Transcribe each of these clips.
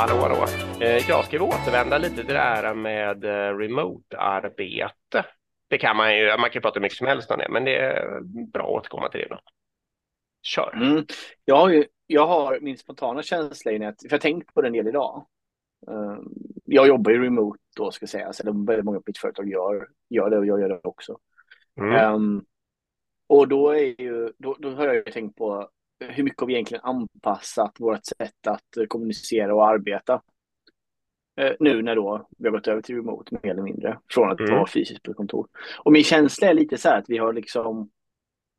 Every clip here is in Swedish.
Hallå, hallå. Eh, jag ska återvända lite till det här med eh, remote-arbete. Det kan man ju, man kan prata hur mycket som helst om det, men det är bra att återkomma till det ibland. Kör. Mm. Jag, har ju, jag har min spontana känsla i att, för jag har tänkt på den del idag. Um, jag jobbar ju remote då ska sägas, eller väldigt många på mitt företag gör, gör det och jag gör det också. Mm. Um, och då, är ju, då, då har jag ju tänkt på hur mycket har vi egentligen anpassat vårt sätt att kommunicera och arbeta? Uh, nu när då vi har gått över till remote mer eller mindre, från att mm. vara fysiskt på kontor. Och min känsla är lite så här att vi har liksom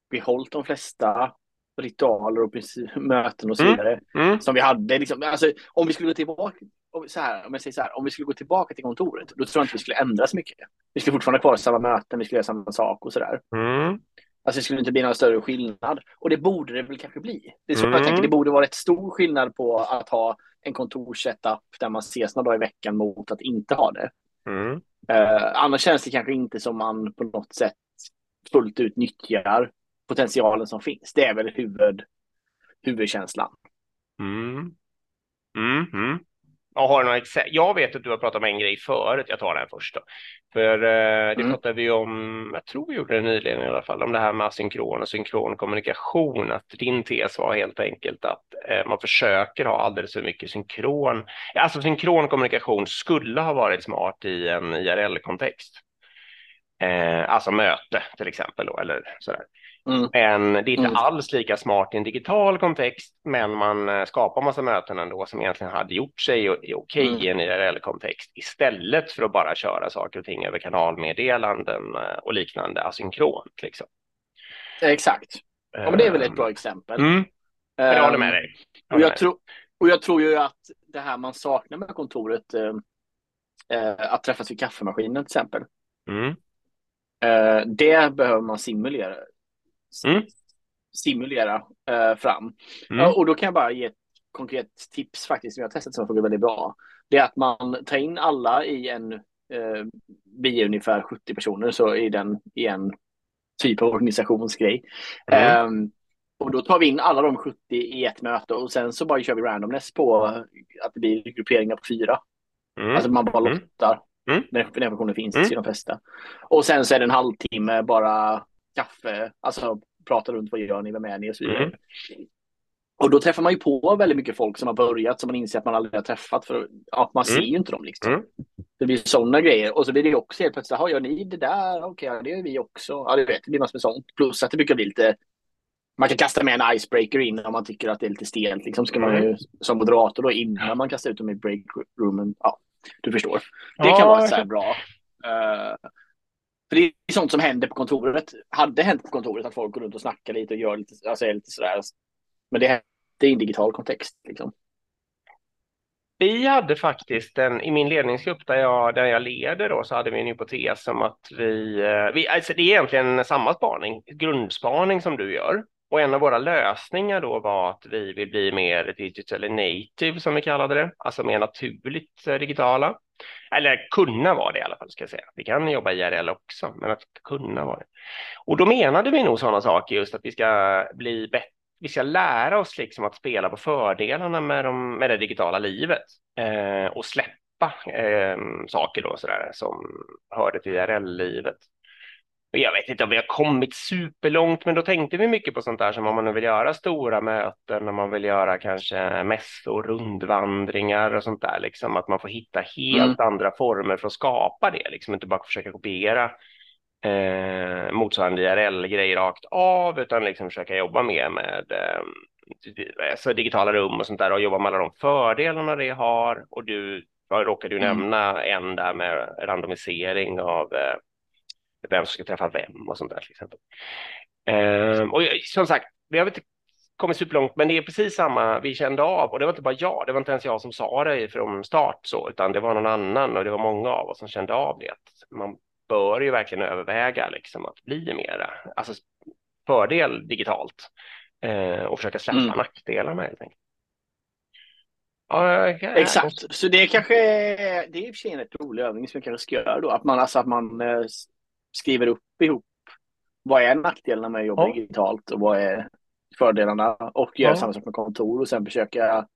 behållit de flesta ritualer och möten och så mm. vidare mm. som vi hade. Liksom, alltså, om vi skulle gå tillbaka, så här, om jag säger så här, om vi skulle gå tillbaka till kontoret, då tror jag inte vi skulle ändra så mycket. Vi skulle fortfarande ha kvar samma möten, vi skulle göra samma sak och så där. Mm. Alltså det skulle inte bli någon större skillnad. Och det borde det väl kanske bli. Det är så mm. jag tänker, det borde vara rätt stor skillnad på att ha en kontorssetup där man ses några dagar i veckan mot att inte ha det. Mm. Uh, annars känns det kanske inte som man på något sätt fullt ut nyttjar potentialen som finns. Det är väl huvud, huvudkänslan. Mm. Mm, mm. Och har några exempel? Jag vet att du har pratat om en grej förut. Jag tar den först då. För eh, det mm. pratade vi om, jag tror vi gjorde det nyligen i alla fall, om det här med asynkron och synkron kommunikation. Att din tes var helt enkelt att eh, man försöker ha alldeles för mycket synkron. Alltså synkron kommunikation skulle ha varit smart i en IRL-kontext. Eh, alltså möte till exempel då, eller sådär. Mm. Men det är inte mm. alls lika smart i en digital kontext, men man eh, skapar massa möten ändå som egentligen hade gjort sig okej okay mm. i en IRL-kontext istället för att bara köra saker och ting över kanalmeddelanden eh, och liknande asynkront. Liksom. Exakt. Ja, men det är väl ett bra ehm. exempel. Mm. Jag håller med dig. Jag och, jag tror, och jag tror ju att det här man saknar med kontoret, eh, att träffas vid kaffemaskinen till exempel. Mm. Eh, det behöver man simulera mm. simulera eh, fram. Mm. och då kan jag bara ge ett konkret tips faktiskt som jag har testat som funkar väldigt bra. Det är att man tar in alla i en, eh, vi är ungefär 70 personer, så i, den, i en typ av organisationsgrej. Mm. Um, och då tar vi in alla de 70 i ett möte och sen så bara kör vi randomness på att det blir grupperingar på fyra. Mm. Alltså man bara mm. lottar. Mm. Den, den funktionen finns mm. i de flesta. Och sen så är det en halvtimme bara kaffe, alltså prata runt vad gör ni, vem är ni och så vidare. Mm. Och då träffar man ju på väldigt mycket folk som har börjat som man inser att man aldrig har träffat för ja, man ser mm. ju inte dem liksom. Mm. Det blir sådana grejer och så blir det också helt plötsligt, jaha gör ni det där? Okej, okay, det gör vi också. Ja, du vet, det blir massor med sånt. Plus att det brukar bli lite man kan kasta med en icebreaker in om man tycker att det är lite stelt. Liksom ska man ju mm. som moderator då innan man kastar ut dem i breakroomen. Ja, du förstår. Det kan vara så här bra. Uh, för det är sånt som händer på kontoret. Hade hänt på kontoret att folk går runt och snackar lite och gör lite, alltså är lite sådär. Men det, det är i en digital kontext. Liksom. Vi hade faktiskt en, i min ledningsgrupp där jag, där jag leder då, så hade vi en hypotes om att vi, eh, vi alltså det är egentligen samma spaning, grundspaning som du gör. Och en av våra lösningar då var att vi vill bli mer digital native som vi kallade det, alltså mer naturligt eh, digitala. Eller kunna vara det i alla fall, ska jag säga. Vi kan jobba IRL också, men att kunna vara det. Och då menade vi nog sådana saker, just att vi ska bli bättre vi ska lära oss liksom att spela på fördelarna med, de, med det digitala livet eh, och släppa eh, saker då sådär som hörde till IRL-livet. Jag vet inte om vi har kommit superlångt, men då tänkte vi mycket på sånt där som om man nu vill göra stora möten, om man vill göra kanske mässor, rundvandringar och sånt där, liksom att man får hitta helt mm. andra former för att skapa det, liksom inte bara försöka kopiera eh, motsvarande IRL-grej rakt av, utan liksom försöka jobba mer med eh, alltså digitala rum och sånt där och jobba med alla de fördelarna det har. Och du råkade ju mm. nämna en där med randomisering av eh, vem som ska träffa vem och sånt där till exempel. Eh, och som sagt, vi har inte kommit superlångt, men det är precis samma vi kände av och det var inte bara jag, det var inte ens jag som sa det från start så, utan det var någon annan och det var många av oss som kände av det. Att man bör ju verkligen överväga liksom att bli mera, alltså fördel digitalt eh, och försöka släppa mm. nackdelarna helt enkelt. Ja, Exakt, så det är kanske det är i och för sig en rätt rolig övning som jag kanske ska göra då, att man alltså att man eh, skriver upp ihop vad är nackdelarna med att jobba ja. digitalt och vad är fördelarna och göra ja. samma sak med kontor och sen försöka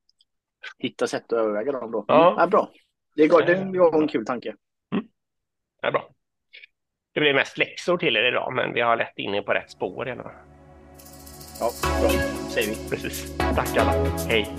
hitta sätt att överväga dem då. Ja. Ja bra. Det, går, det var en kul tanke. Mm. Ja, bra. Det blir mest läxor till er idag, men vi har lett in er på rätt spår. Eller? Ja, bra. Säger vi. Precis. Tack alla. Hej.